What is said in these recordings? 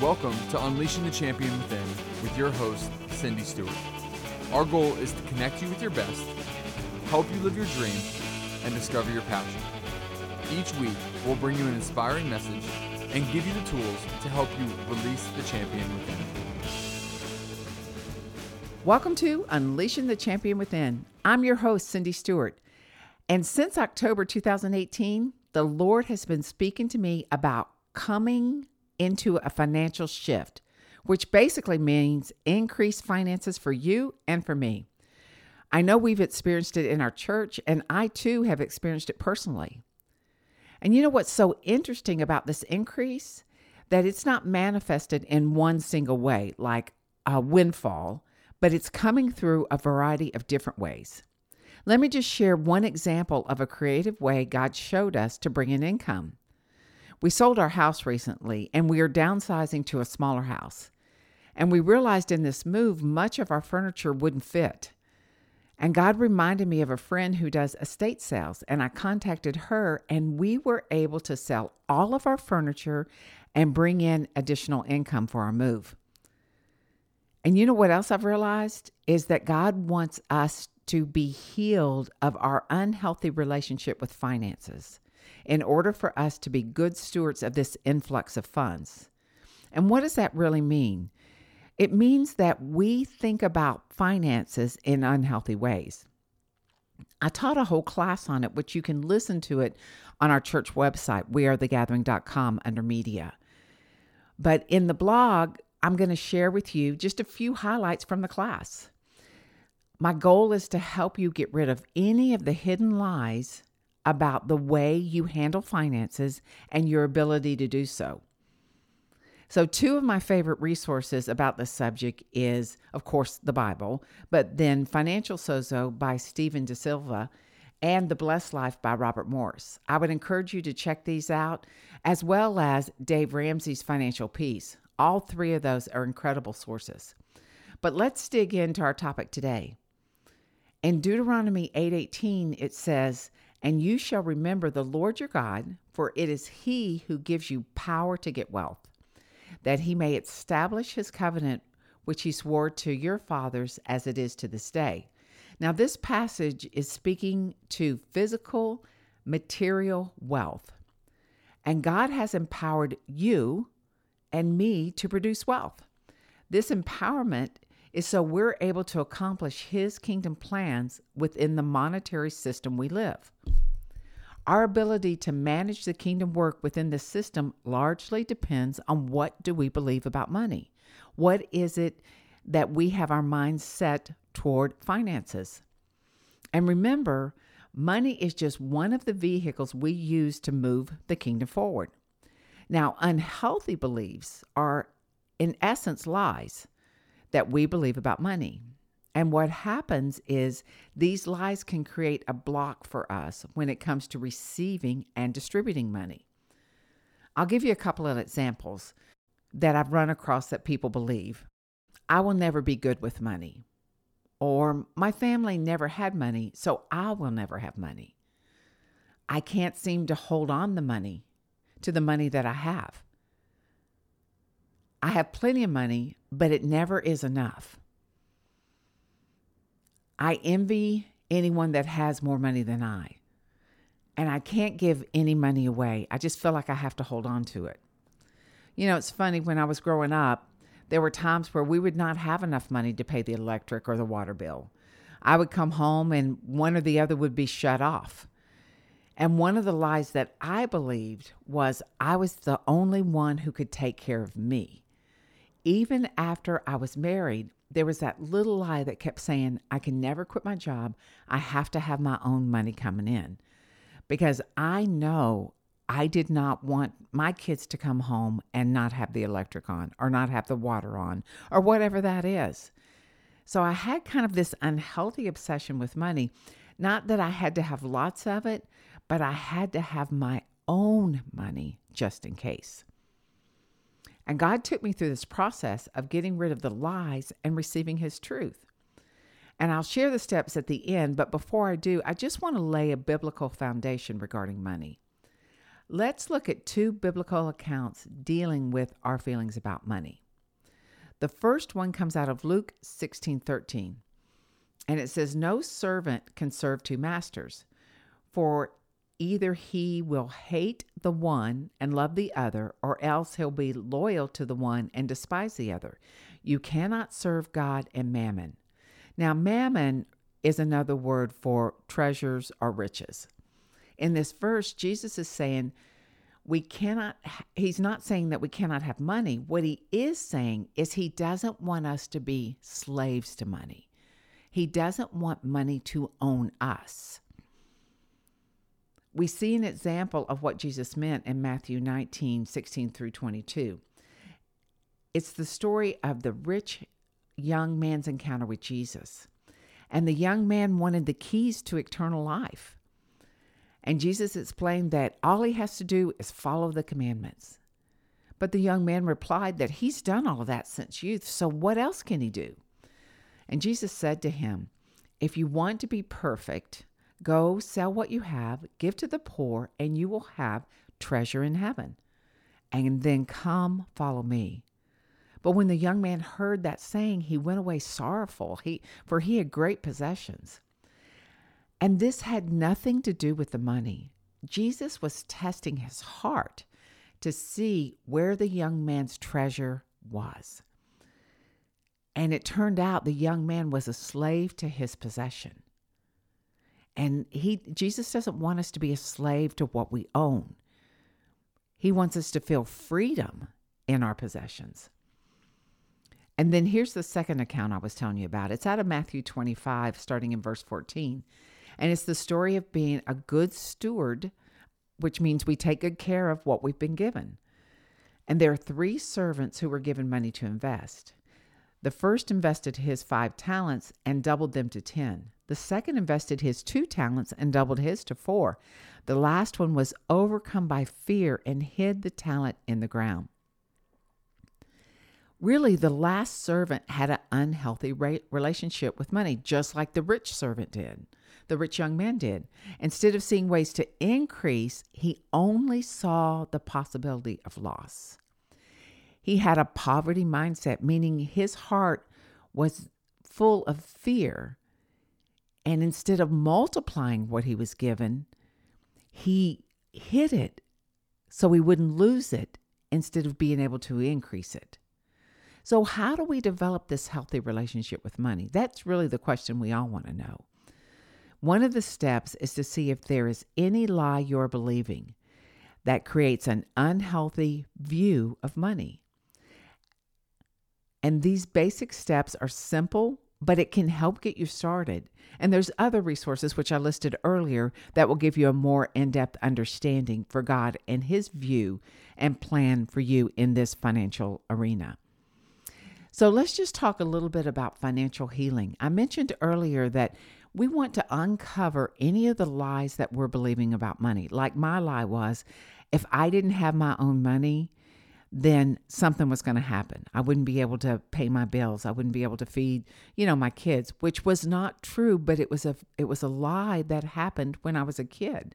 Welcome to Unleashing the Champion Within with your host, Cindy Stewart. Our goal is to connect you with your best, help you live your dream, and discover your passion. Each week, we'll bring you an inspiring message and give you the tools to help you release the champion within. Welcome to Unleashing the Champion Within. I'm your host, Cindy Stewart. And since October 2018, the Lord has been speaking to me about coming into a financial shift, which basically means increased finances for you and for me. I know we've experienced it in our church, and I too have experienced it personally. And you know what's so interesting about this increase? That it's not manifested in one single way, like a windfall, but it's coming through a variety of different ways. Let me just share one example of a creative way God showed us to bring in income. We sold our house recently and we are downsizing to a smaller house. And we realized in this move, much of our furniture wouldn't fit. And God reminded me of a friend who does estate sales, and I contacted her, and we were able to sell all of our furniture and bring in additional income for our move. And you know what else I've realized is that God wants us to be healed of our unhealthy relationship with finances in order for us to be good stewards of this influx of funds. And what does that really mean? It means that we think about finances in unhealthy ways. I taught a whole class on it, which you can listen to it on our church website, wearethegathering.com under media. But in the blog, I'm going to share with you just a few highlights from the class. My goal is to help you get rid of any of the hidden lies about the way you handle finances and your ability to do so. So, two of my favorite resources about this subject is, of course, the Bible, but then Financial Sozo by Stephen De Silva and The Blessed Life by Robert Morris. I would encourage you to check these out, as well as Dave Ramsey's Financial Peace. All three of those are incredible sources. But let's dig into our topic today. In Deuteronomy 8:18 it says, "And you shall remember the Lord your God, for it is he who gives you power to get wealth." that he may establish his covenant which he swore to your fathers as it is to this day. Now, this passage is speaking to physical, material wealth. And God has empowered you and me to produce wealth. This empowerment is so we're able to accomplish his kingdom plans within the monetary system we live. Our ability to manage the kingdom work within the system largely depends on what do we believe about money? What is it that we have our minds set toward finances? And remember, money is just one of the vehicles we use to move the kingdom forward. Now, unhealthy beliefs are, in essence, lies that we believe about money. And what happens is these lies can create a block for us when it comes to receiving and distributing money. I'll give you a couple of examples that I've run across that people believe. I will never be good with money. Or my family never had money, so I will never have money. I can't seem to hold on the money to the money that I have. I have plenty of money, but it never is enough. I envy anyone that has more money than I. And I can't give any money away. I just feel like I have to hold on to it. You know, it's funny when I was growing up, there were times where we would not have enough money to pay the electric or the water bill. I would come home and one or the other would be shut off. And one of the lies that I believed was I was the only one who could take care of me. Even after I was married, there was that little lie that kept saying, I can never quit my job. I have to have my own money coming in. Because I know I did not want my kids to come home and not have the electric on or not have the water on or whatever that is. So I had kind of this unhealthy obsession with money. Not that I had to have lots of it, but I had to have my own money just in case. And God took me through this process of getting rid of the lies and receiving His truth. And I'll share the steps at the end, but before I do, I just want to lay a biblical foundation regarding money. Let's look at two biblical accounts dealing with our feelings about money. The first one comes out of Luke 16 13. And it says, No servant can serve two masters, for either he will hate the one and love the other, or else he'll be loyal to the one and despise the other. You cannot serve God and mammon. Now, mammon is another word for treasures or riches. In this verse, Jesus is saying, we cannot, he's not saying that we cannot have money. What he is saying is he doesn't want us to be slaves to money. He doesn't want money to own us. We see an example of what Jesus meant in Matthew 19, 16 through 22. It's the story of the rich young man's encounter with Jesus. And the young man wanted the keys to eternal life. And Jesus explained that all he has to do is follow the commandments. But the young man replied that he's done all that since youth, so what else can he do? And Jesus said to him, If you want to be perfect, go sell what you have, give to the poor, and you will have treasure in heaven. And then come follow me. But when the young man heard that saying, he went away sorrowful, he, for he had great possessions. And this had nothing to do with the money. Jesus was testing his heart to see where the young man's treasure was. And it turned out the young man was a slave to his possession. And he Jesus doesn't want us to be a slave to what we own. He wants us to feel freedom in our possessions. And then here's the second account I was telling you about. It's out of Matthew 25, starting in verse 14. And it's the story of being a good steward, which means we take good care of what we've been given. And there are three servants who were given money to invest. The first invested his five talents and doubled them to ten. The second invested his two talents and doubled his to four. The last one was overcome by fear and hid the talent in the ground. Really, the last servant had an unhealthy relationship with money, just like the rich servant did, the rich young man did. Instead of seeing ways to increase, he only saw the possibility of loss. He had a poverty mindset, meaning his heart was full of fear. And instead of multiplying what he was given, he hid it so he wouldn't lose it instead of being able to increase it. So, how do we develop this healthy relationship with money? That's really the question we all want to know. One of the steps is to see if there is any lie you're believing that creates an unhealthy view of money. And these basic steps are simple, but it can help get you started. And there's other resources which I listed earlier that will give you a more in-depth understanding for God and his view and plan for you in this financial arena. So let's just talk a little bit about financial healing. I mentioned earlier that we want to uncover any of the lies that we're believing about money. Like my lie was if I didn't have my own money, then something was going to happen. I wouldn't be able to pay my bills. I wouldn't be able to feed, you know, my kids, which was not true, but it was a it was a lie that happened when I was a kid.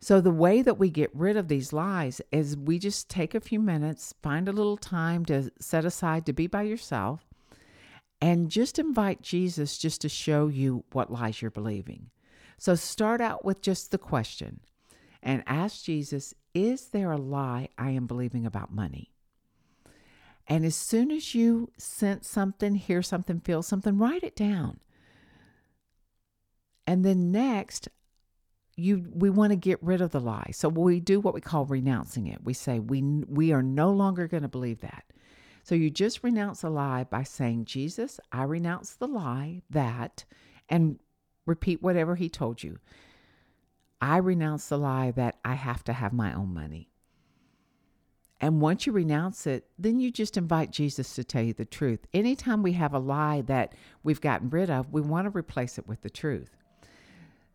So the way that we get rid of these lies is we just take a few minutes, find a little time to set aside to be by yourself and just invite Jesus just to show you what lies you're believing. So start out with just the question and ask Jesus, is there a lie I am believing about money? And as soon as you sense something, hear something, feel something, write it down. And then next, you we want to get rid of the lie. So we do what we call renouncing it. We say we we are no longer going to believe that. So you just renounce a lie by saying, "Jesus, I renounce the lie that," and repeat whatever he told you. I renounce the lie that I have to have my own money. And once you renounce it, then you just invite Jesus to tell you the truth. Anytime we have a lie that we've gotten rid of, we want to replace it with the truth.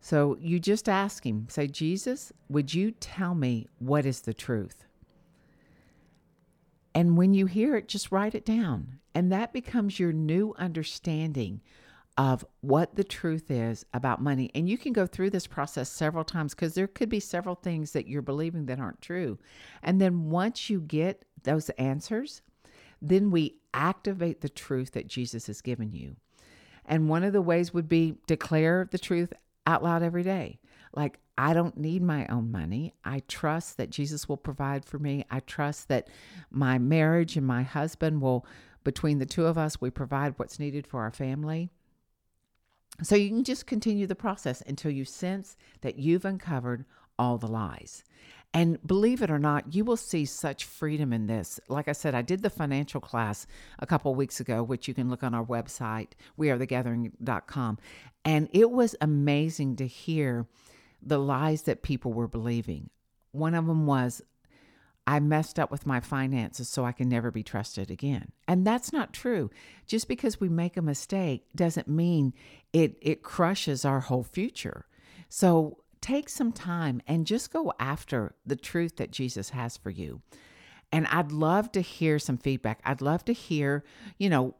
So you just ask him, say, Jesus, would you tell me what is the truth? And when you hear it, just write it down. And that becomes your new understanding of what the truth is about money. And you can go through this process several times because there could be several things that you're believing that aren't true. And then once you get those answers, then we activate the truth that Jesus has given you. And one of the ways would be declare the truth out loud every day. Like, I don't need my own money. I trust that Jesus will provide for me. I trust that my marriage and my husband will, between the two of us, we provide what's needed for our family. So you can just continue the process until you sense that you've uncovered all the lies. And believe it or not, you will see such freedom in this. Like I said, I did the financial class a couple weeks ago, which you can look on our website, wearethegathering.com. And it was amazing to hear the lies that people were believing. One of them was, I messed up with my finances, so I can never be trusted again. And that's not true. Just because we make a mistake doesn't mean it, it crushes our whole future. So take some time and just go after the truth that Jesus has for you. And I'd love to hear some feedback. I'd love to hear, you know,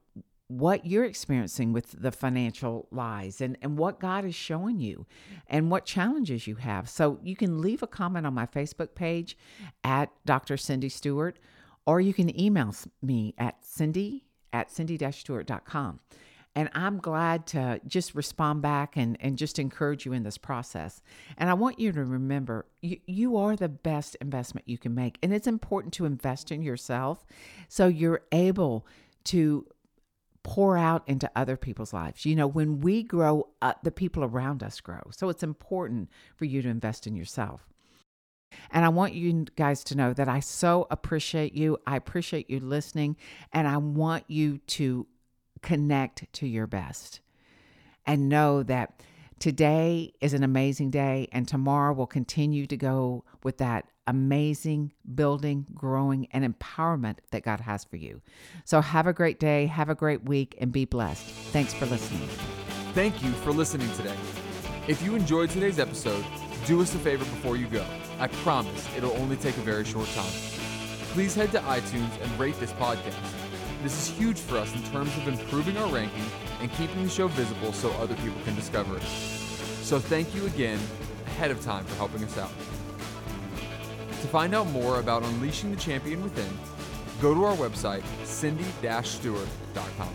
what you're experiencing with the financial lies and, and what God is showing you and what challenges you have. So you can leave a comment on my Facebook page at Dr. Cindy Stewart, or you can email me at cindy at cindy-stewart.com. And I'm glad to just respond back and, and just encourage you in this process. And I want you to remember you, you are the best investment you can make. And it's important to invest in yourself so you're able to pour out into other people's lives. You know, when we grow, uh, the people around us grow. So it's important for you to invest in yourself. And I want you guys to know that I so appreciate you. I appreciate you listening, and I want you to connect to your best and know that today is an amazing day, and tomorrow will continue to go with that amazing building, growing, and empowerment that God has for you. So have a great day, have a great week, and be blessed. Thanks for listening. Thank you for listening today. If you enjoyed today's episode, do us a favor before you go. I promise it'll only take a very short time. Please head to iTunes and rate this podcast. This is huge for us in terms of improving our ranking and keeping the show visible so other people can discover it. So thank you again ahead of time for helping us out. To find out more about Unleashing the Champion Within, go to our website, cindy-stewart.com.